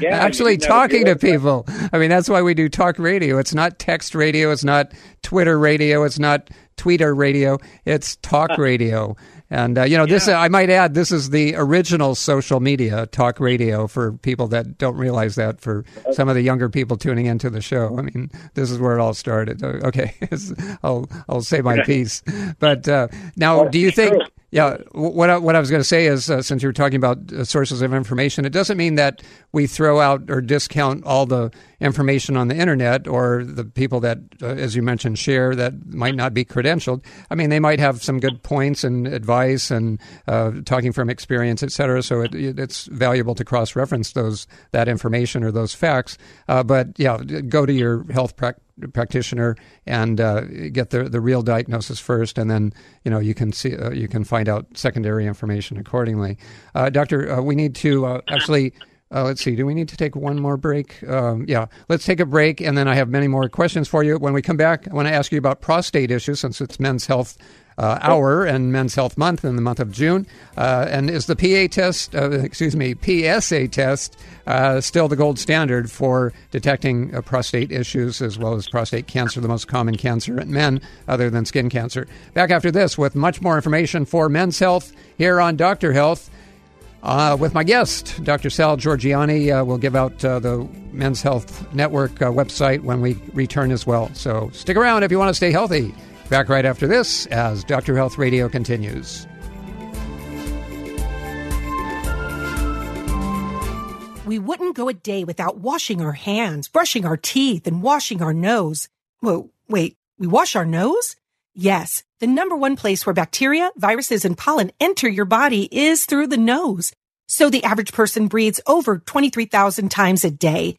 Yeah, Actually you didn't have to talking to people. I mean, that's why we do talk radio. It's not text radio, it's not Twitter radio, it's not Tweeter radio, it's talk radio. And uh, you know, this I might add, this is the original social media talk radio for people that don't realize that. For some of the younger people tuning into the show, I mean, this is where it all started. Uh, Okay, I'll I'll say my piece. But uh, now, do you think? Yeah, what I, what I was going to say is, uh, since you were talking about uh, sources of information, it doesn't mean that we throw out or discount all the information on the internet or the people that, uh, as you mentioned, share that might not be credentialed. I mean, they might have some good points and advice and uh, talking from experience, et cetera. So it, it, it's valuable to cross reference those that information or those facts. Uh, but yeah, go to your health prac practitioner and uh, get the the real diagnosis first, and then you know you can see uh, you can find out secondary information accordingly. Uh, doctor, uh, we need to uh, actually. Uh, let's see. Do we need to take one more break? Um, yeah, let's take a break, and then I have many more questions for you. When we come back, I want to ask you about prostate issues, since it's Men's Health uh, Hour and Men's Health Month in the month of June. Uh, and is the PA test, uh, excuse me, PSA test, uh, still the gold standard for detecting uh, prostate issues as well as prostate cancer, the most common cancer in men, other than skin cancer? Back after this with much more information for Men's Health here on Doctor Health. Uh, with my guest, Dr. Sal Giorgianni, uh, we'll give out uh, the Men's Health Network uh, website when we return as well. So stick around if you want to stay healthy. Back right after this as Dr. Health Radio continues. We wouldn't go a day without washing our hands, brushing our teeth, and washing our nose. Whoa, wait, we wash our nose? Yes, the number one place where bacteria, viruses, and pollen enter your body is through the nose. So the average person breathes over 23,000 times a day.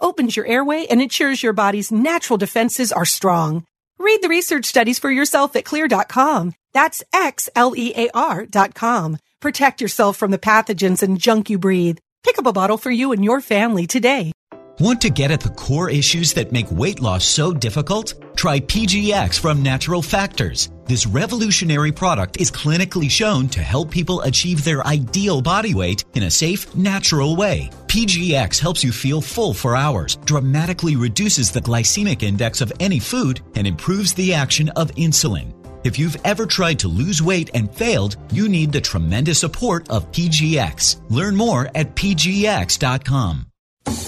opens your airway, and ensures your body's natural defenses are strong. Read the research studies for yourself at xlear.com. That's X-L-E-A-R dot com. Protect yourself from the pathogens and junk you breathe. Pick up a bottle for you and your family today. Want to get at the core issues that make weight loss so difficult? Try PGX from Natural Factors. This revolutionary product is clinically shown to help people achieve their ideal body weight in a safe, natural way. PGX helps you feel full for hours, dramatically reduces the glycemic index of any food, and improves the action of insulin. If you've ever tried to lose weight and failed, you need the tremendous support of PGX. Learn more at pgx.com.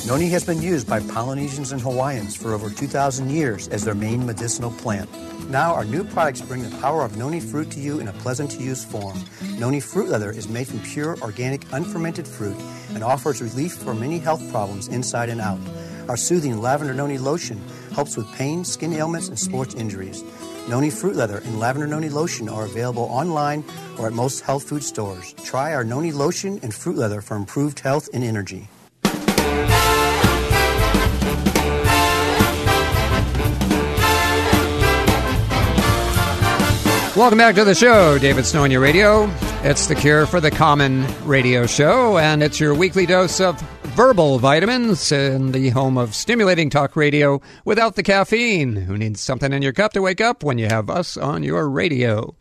Noni has been used by Polynesians and Hawaiians for over 2,000 years as their main medicinal plant. Now, our new products bring the power of noni fruit to you in a pleasant to use form. Noni fruit leather is made from pure, organic, unfermented fruit and offers relief for many health problems inside and out. Our soothing lavender noni lotion helps with pain, skin ailments, and sports injuries. Noni Fruit Leather and Lavender Noni Lotion are available online or at most health food stores. Try our Noni Lotion and Fruit Leather for improved health and energy. Welcome back to the show, David Snow on your radio. It's the Cure for the Common radio show, and it's your weekly dose of verbal vitamins in the home of stimulating talk radio without the caffeine. Who needs something in your cup to wake up when you have us on your radio?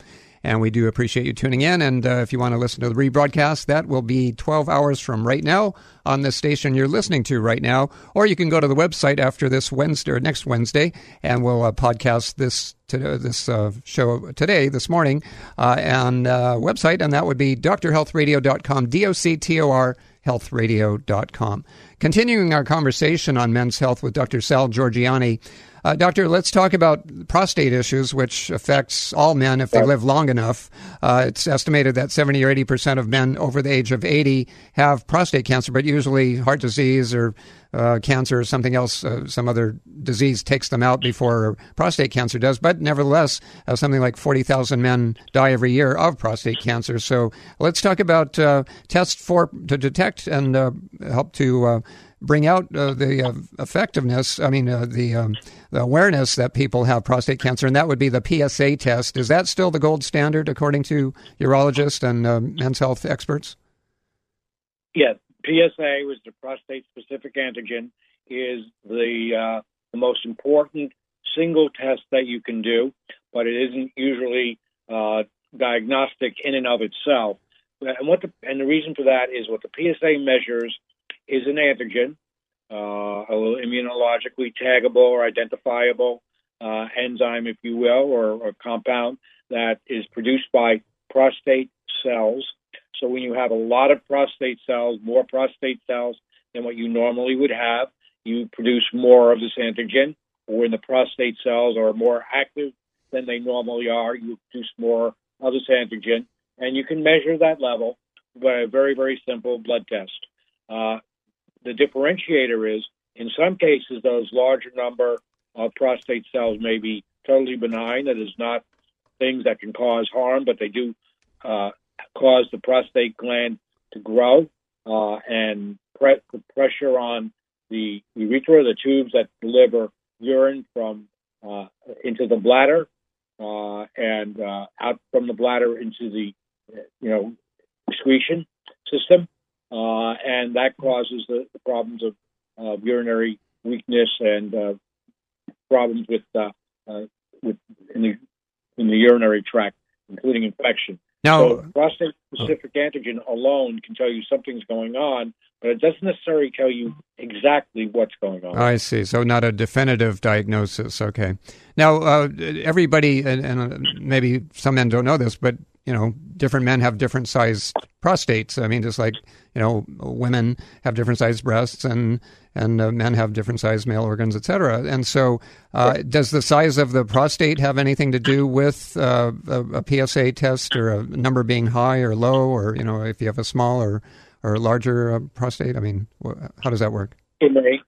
And we do appreciate you tuning in. And uh, if you want to listen to the rebroadcast, that will be 12 hours from right now on the station you're listening to right now. Or you can go to the website after this Wednesday or next Wednesday, and we'll uh, podcast this to, this uh, show today, this morning, uh, on uh, website, and that would be drhealthradio.com, D-O-C-T-O-R healthradio.com. Continuing our conversation on men's health with Dr. Sal Giorgianni, uh, doctor, let's talk about prostate issues, which affects all men if they live long enough. Uh, it's estimated that 70 or 80 percent of men over the age of 80 have prostate cancer, but usually heart disease or uh, cancer or something else, uh, some other disease takes them out before prostate cancer does. But nevertheless, uh, something like 40,000 men die every year of prostate cancer. So let's talk about uh, tests for to detect and help to bring out uh, the uh, effectiveness, I mean, uh, the, um, the, awareness that people have prostate cancer, and that would be the PSA test. Is that still the gold standard according to urologists and uh, men's health experts? Yes, PSA was the prostate specific antigen is the uh, the most important single test that you can do, but it isn't usually uh, diagnostic in and of itself. And what the, and the reason for that is what the PSA measures is an antigen, uh, a immunologically taggable or identifiable uh, enzyme, if you will, or, or compound that is produced by prostate cells. So when you have a lot of prostate cells, more prostate cells than what you normally would have, you produce more of this antigen. Or when the prostate cells are more active than they normally are, you produce more of this antigen. And you can measure that level by a very, very simple blood test. Uh, the differentiator is in some cases, those larger number of prostate cells may be totally benign. That is not things that can cause harm, but they do uh, cause the prostate gland to grow uh, and pre- put pressure on the urethra, the tubes that deliver urine from uh, into the bladder uh, and uh, out from the bladder into the you know excretion system uh, and that causes the, the problems of uh, urinary weakness and uh, problems with uh, uh, with in the in the urinary tract, including infection. Now, so prostate-specific oh. antigen alone can tell you something's going on, but it doesn't necessarily tell you exactly what's going on. I see. So not a definitive diagnosis. Okay. Now, uh, everybody, and, and, maybe some men don't know this, but you know, different men have different sized prostates. I mean, just like you know, women have different sized breasts, and and uh, men have different sized male organs, etc. And so, uh, does the size of the prostate have anything to do with uh, a, a, PSA test or a number being high or low, or you know, if you have a small or or larger uh, prostate? I mean, how does that work? It may,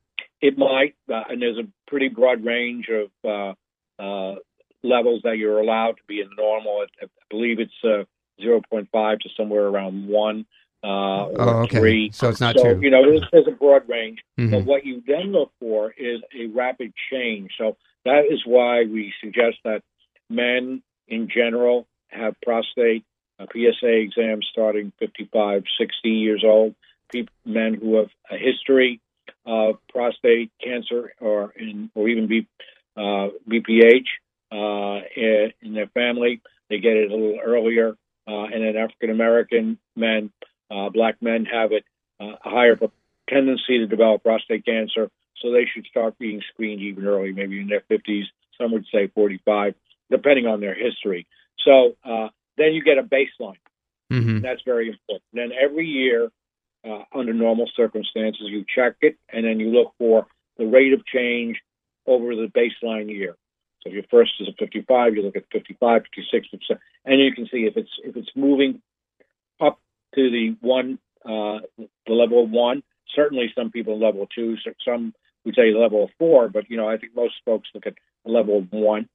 it might, uh, and there's a pretty broad range of uh, levels that you're allowed to be in normal. I, I believe it's uh, 0.5 to somewhere around one. Uh, or oh, okay. Three. So it's not so, two. You know, there's, there's a broad range. Mm-hmm. But what you then look for is a rapid change. So that is why we suggest that men in general have prostate uh, PSA exams starting 55, 60 years old. People, men who have a history of prostate cancer or in, or even B, uh, BPH uh, in their family. They get it a little earlier. Uh, and then African American men, uh, black men have it uh, a higher tendency to develop prostate cancer. So they should start being screened even early, maybe in their 50s. Some would say 45, depending on their history. So uh, then you get a baseline. Mm-hmm. That's very important. Then every year, uh, under normal circumstances, you check it and then you look for the rate of change over the baseline year. So your first is a 55, you look at 55, 56, and you can see if it's if it's moving up to the one, uh, the level one. Certainly, some people level two. Some we'd say level four, but you know, I think most folks look at level one,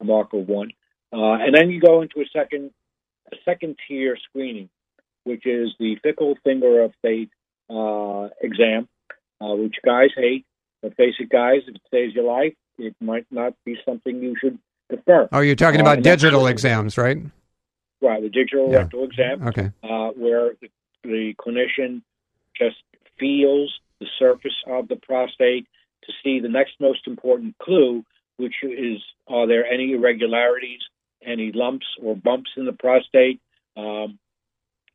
a mark of one, uh, and then you go into a second, a second tier screening, which is the fickle finger of fate uh, exam, uh, which guys hate. But face it, guys, if it saves your life, it might not be something you should defer. Oh, you're talking Uh, about digital exams, right? Right, the digital Yeah. rectal exam, Okay. uh, where the, the clinician just feels the surface of the prostate to see the next most important clue, which is are there any irregularities, any lumps or bumps in the prostate? Um,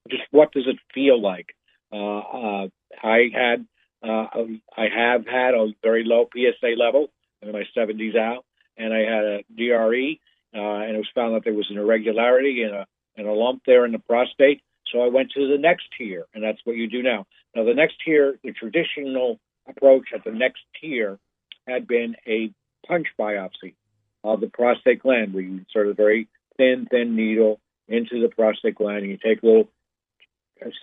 just what does it feel like? Uh, uh, I had, uh, I have had a very low PSA level in my 70s out, and I had a DRE, uh, and it was found that there was an irregularity and a and a lump there in the prostate. So I went to the next tier, and that's what you do now. Now, the next tier, the traditional approach at the next tier had been a punch biopsy of the prostate gland, where you insert a very thin, thin needle into the prostate gland, and you take little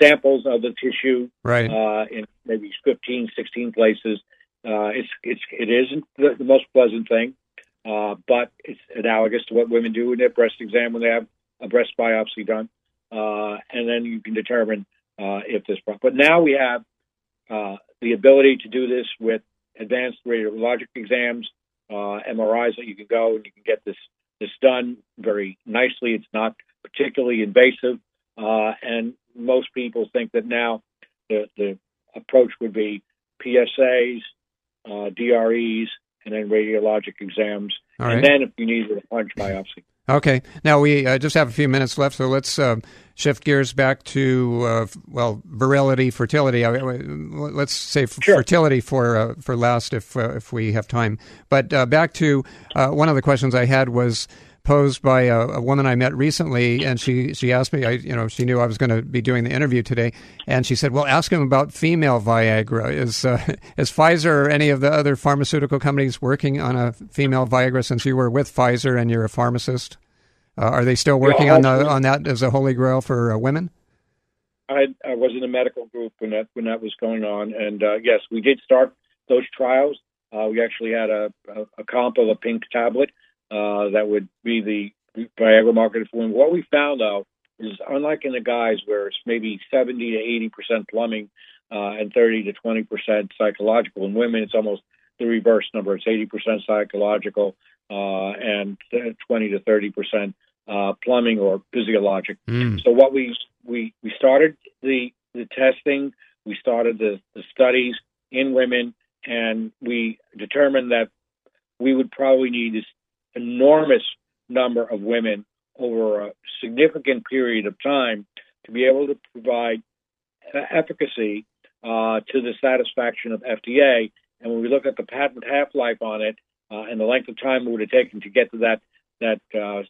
samples of the tissue Right. uh, in maybe 15, 16 places. Uh, it's it's it isn't the, the most pleasant thing, uh, but it's analogous to what women do in their breast exam when they have a breast biopsy done, uh, and then you can determine uh, if this. But now we have uh, the ability to do this with advanced radiologic exams, MRIs that you can go and you can get this this done very nicely. It's not particularly invasive, and most people think that now the the approach would be PSAs, uh, DREs, and then radiologic exams, and then if you need a punch biopsy. Okay. Now we uh, just have a few minutes left, so let's uh, shift gears back to uh, well, virility, fertility. Let's say f- fertility for uh, for last, if uh, if we have time. But uh, back to uh, one of the questions I had was posed by a, a woman I met recently, and she she asked me, I you know, she knew I was going to be doing the interview today, and she said, "Well, ask him about female Viagra. Is uh, is Pfizer or any of the other pharmaceutical companies working on a female Viagra? Since you were with Pfizer and you're a pharmacist, uh, are they still working Yeah, on the on that as a holy grail for uh, women? I, I was in a medical group when that when that was going on, and uh, yes, we did start those trials. Uh, we actually had a, a, a comp of a pink tablet uh, that would be the Viagra marketed for women. What we found though is unlike in the guys where it's maybe seventy to eighty percent plumbing uh, and thirty to twenty percent psychological. In women, it's almost the reverse number. It's eighty percent psychological uh, and twenty to thirty percent uh, plumbing or physiologic. Mm. So what we we we started the the testing, we started the, the studies in women, and we determined that we would probably need enormous number of women over a significant period of time to be able to provide efficacy uh, to the satisfaction of FDA. And when we look at the patent half life on it uh, and the length of time it would have taken to get to that that uh,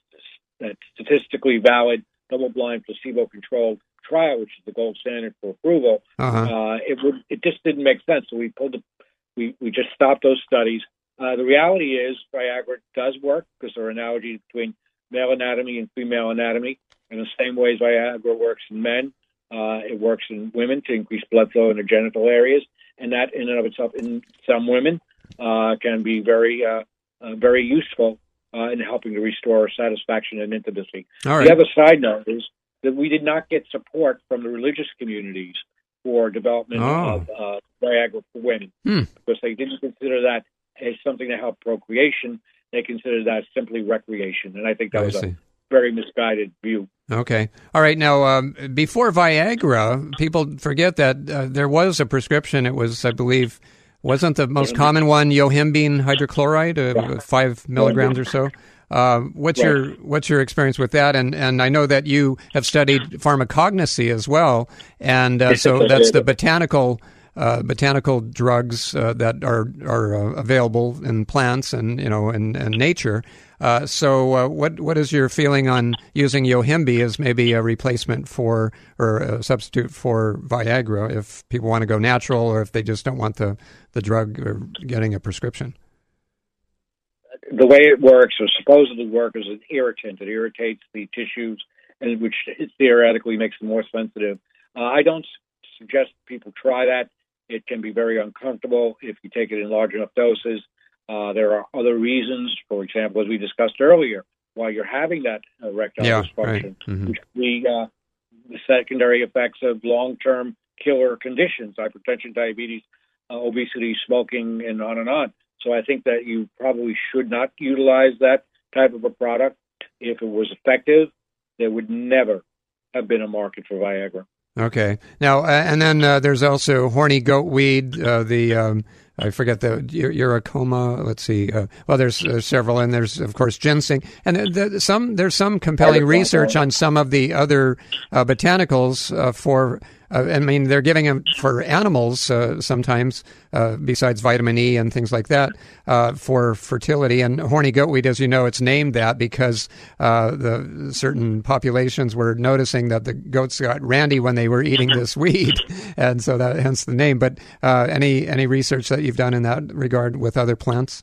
that statistically valid double-blind placebo-controlled trial, which is the gold standard for approval, Uh-huh. uh, it would it just didn't make sense. So we pulled the we we just stopped those studies. Uh, the reality is Viagra does work because there are analogies between male anatomy and female anatomy. In the same ways Viagra works in men, uh, it works in women to increase blood flow in the genital areas, and that in and of itself, in some women, uh, can be very uh, uh, very useful uh, in helping to restore satisfaction and intimacy. All right. The other side note is that we did not get support from the religious communities for development Oh. of uh, Viagra for women Hmm. because they didn't consider that as something to help procreation. They considered that simply recreation, and I think that I was see. a very misguided view. Okay. All right. Now, um, before Viagra, people forget that uh, there was a prescription. It was, I believe, wasn't the most common one yohimbine hydrochloride, uh, five milligrams or so. Uh, what's Right. your what's your experience with that? And and I know that you have studied pharmacognosy as well, and uh, so that's the botanical uh, botanical drugs uh, that are are uh, available in plants and you know in, in nature. Uh, so, uh, what what is your feeling on using Yohimbe as maybe a replacement for or a substitute for Viagra if people want to go natural or if they just don't want the the drug or getting a prescription? the way it works, or supposedly works, is an irritant. It irritates the tissues, and which theoretically makes them more sensitive. Uh, I don't suggest people try that. It can be very uncomfortable if you take it in large enough doses. Uh, there are other reasons, for example, as we discussed earlier, why you're having that erectile Yeah, dysfunction, right. Mhm. which could be uh, the secondary effects of long-term killer conditions, hypertension, diabetes, uh, obesity, smoking, and on and on. So I think that you probably should not utilize that type of a product. If it was effective, there would never have been a market for Viagra. Okay. Now, uh, and then uh, there's also horny goat weed. Uh, the um, I forget the Eurycoma. Let's see. Uh, well, there's uh, several, and there's of course ginseng, and uh, the, some there's some compelling research on some of the other uh, botanicals uh, for. Uh, I mean, they're giving them for animals uh, sometimes, uh, besides vitamin E and things like that, uh, for fertility. And horny goatweed, as you know, it's named that because uh, the certain populations were noticing that the goats got randy when they were eating this weed, and so that hence the name. But uh, any any research that you've done in that regard with other plants?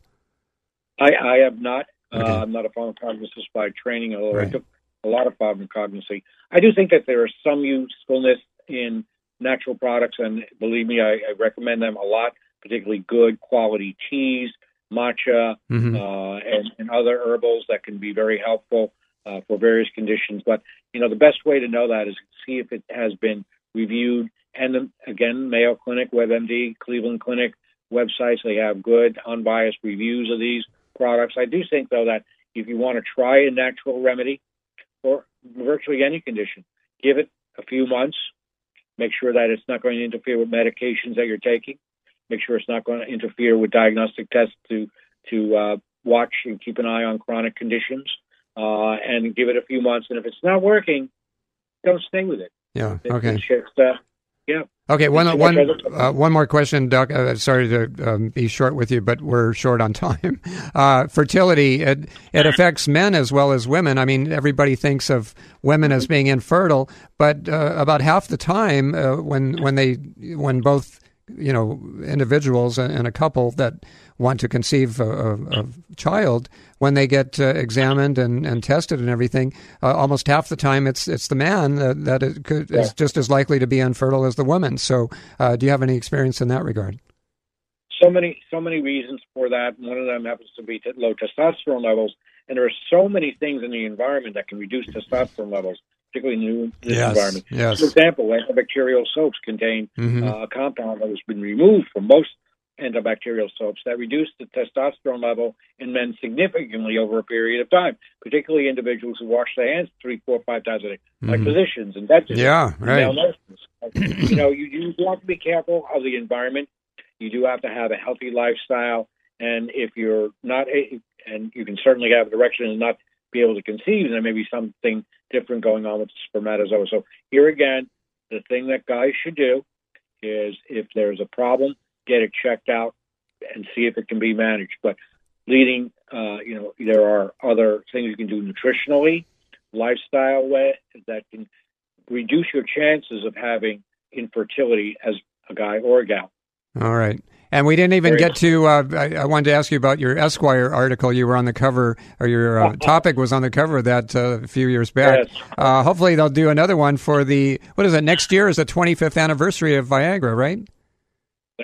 I, I have not. Okay. Uh, I'm not a pharmacologist by training, although Right. I took a lot of pharmacognosy. I do think that there is some usefulness in natural products, and believe me, I, I recommend them a lot, particularly good quality teas, matcha, Mhm. uh, and, and other herbals that can be very helpful uh, for various conditions. But you know, the best way to know that is see if it has been reviewed. And then, again, Mayo Clinic, WebMD, Cleveland Clinic websites, they have good, unbiased reviews of these products. I do think, though, that if you want to try a natural remedy for virtually any condition, give it a few months. Make sure that it's not going to interfere with medications that you're taking. Make sure it's not going to interfere with diagnostic tests to to uh, watch and keep an eye on chronic conditions. Uh, and give it a few months. And if it's not working, don't stay with it. Yeah. Okay. It's just, uh, yeah. Okay, one one uh, one more question, Doc. Uh, sorry to um, be short with you, but we're short on time. Uh, fertility it it affects men as well as women. I mean, everybody thinks of women as being infertile, but uh, about half the time uh, when when they when both you know individuals and and a couple that want to conceive a, a, a child when they get uh, examined and, and tested and everything uh, almost half the time it's it's the man that, that it could, is just as likely to be infertile as the woman so uh, do you have any experience in that regard so many so many reasons for that. One of them happens to be t- low testosterone levels, and there are so many things in the environment that can reduce testosterone levels, particularly in this Yes, environment. yes. For example, antibacterial soaps contain Mhm. uh, a compound that has been removed from most antibacterial soaps that reduce the testosterone level in men significantly over a period of time, particularly individuals who wash their hands three, four, five times a day, like Mhm. physicians and dentists. Yeah, right. you know, you, you do have to be careful of the environment. You do have to have a healthy lifestyle, and if you're not, a, and you can certainly have an erection and not be able to conceive, there may be something different going on with the spermatozoa. So here again, the thing that guys should do is if there's a problem, get it checked out and see if it can be managed. But leading, uh, you know, there are other things you can do nutritionally, lifestyle way that can reduce your chances of having infertility as a guy or a gal. all right and we didn't even get to uh, I, I wanted to ask you about your esquire article you were on the cover or your uh, topic was on the cover of that uh, a few years back Yes. uh, hopefully they'll do another one for the what is it next year is the 25th anniversary of viagra right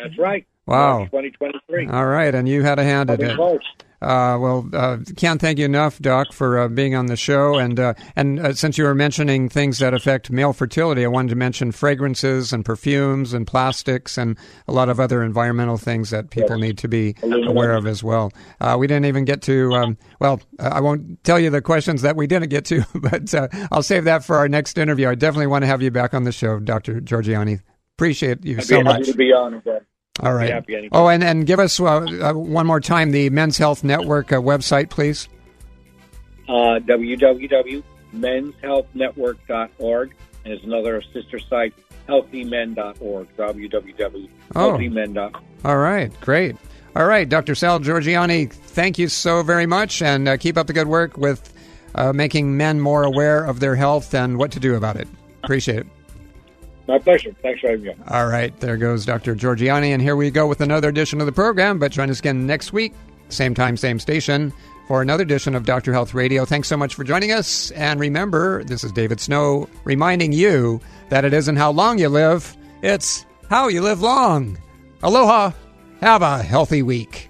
That's right. Wow. 2023. All right, and you had a hand in it. close. Uh, well, uh, can't thank you enough, Doc, for uh, being on the show. And uh, and uh, since you were mentioning things that affect male fertility, I wanted to mention fragrances and perfumes and plastics and a lot of other environmental things that people need to be aware of as well. Uh, we didn't even get to. Um, well, I won't tell you the questions that we didn't get to, but uh, I'll save that for our next interview. I definitely want to have you back on the show, Dr. Giorgianni. Appreciate you I'd so be happy much. to be on again. All right. Oh, and, and give us uh, uh, one more time the Men's Health Network uh, website, please. Uh, www.menshealthnetwork.org. And there's another sister site, healthymen.org. www.healthymen.org. All right. Great. All right. Dr. Sal Giorgianni, thank you so very much. And uh, keep up the good work with uh, making men more aware of their health and what to do about it. Appreciate it. My pleasure. Thanks for having me. All right. There goes Dr. Giorgianni. And here we go with another edition of the program. But join us again next week, same time, same station, for another edition of Dr. Health Radio. Thanks so much for joining us. And remember, this is David Snow reminding you that it isn't how long you live, it's how you live long. Aloha. Have a healthy week.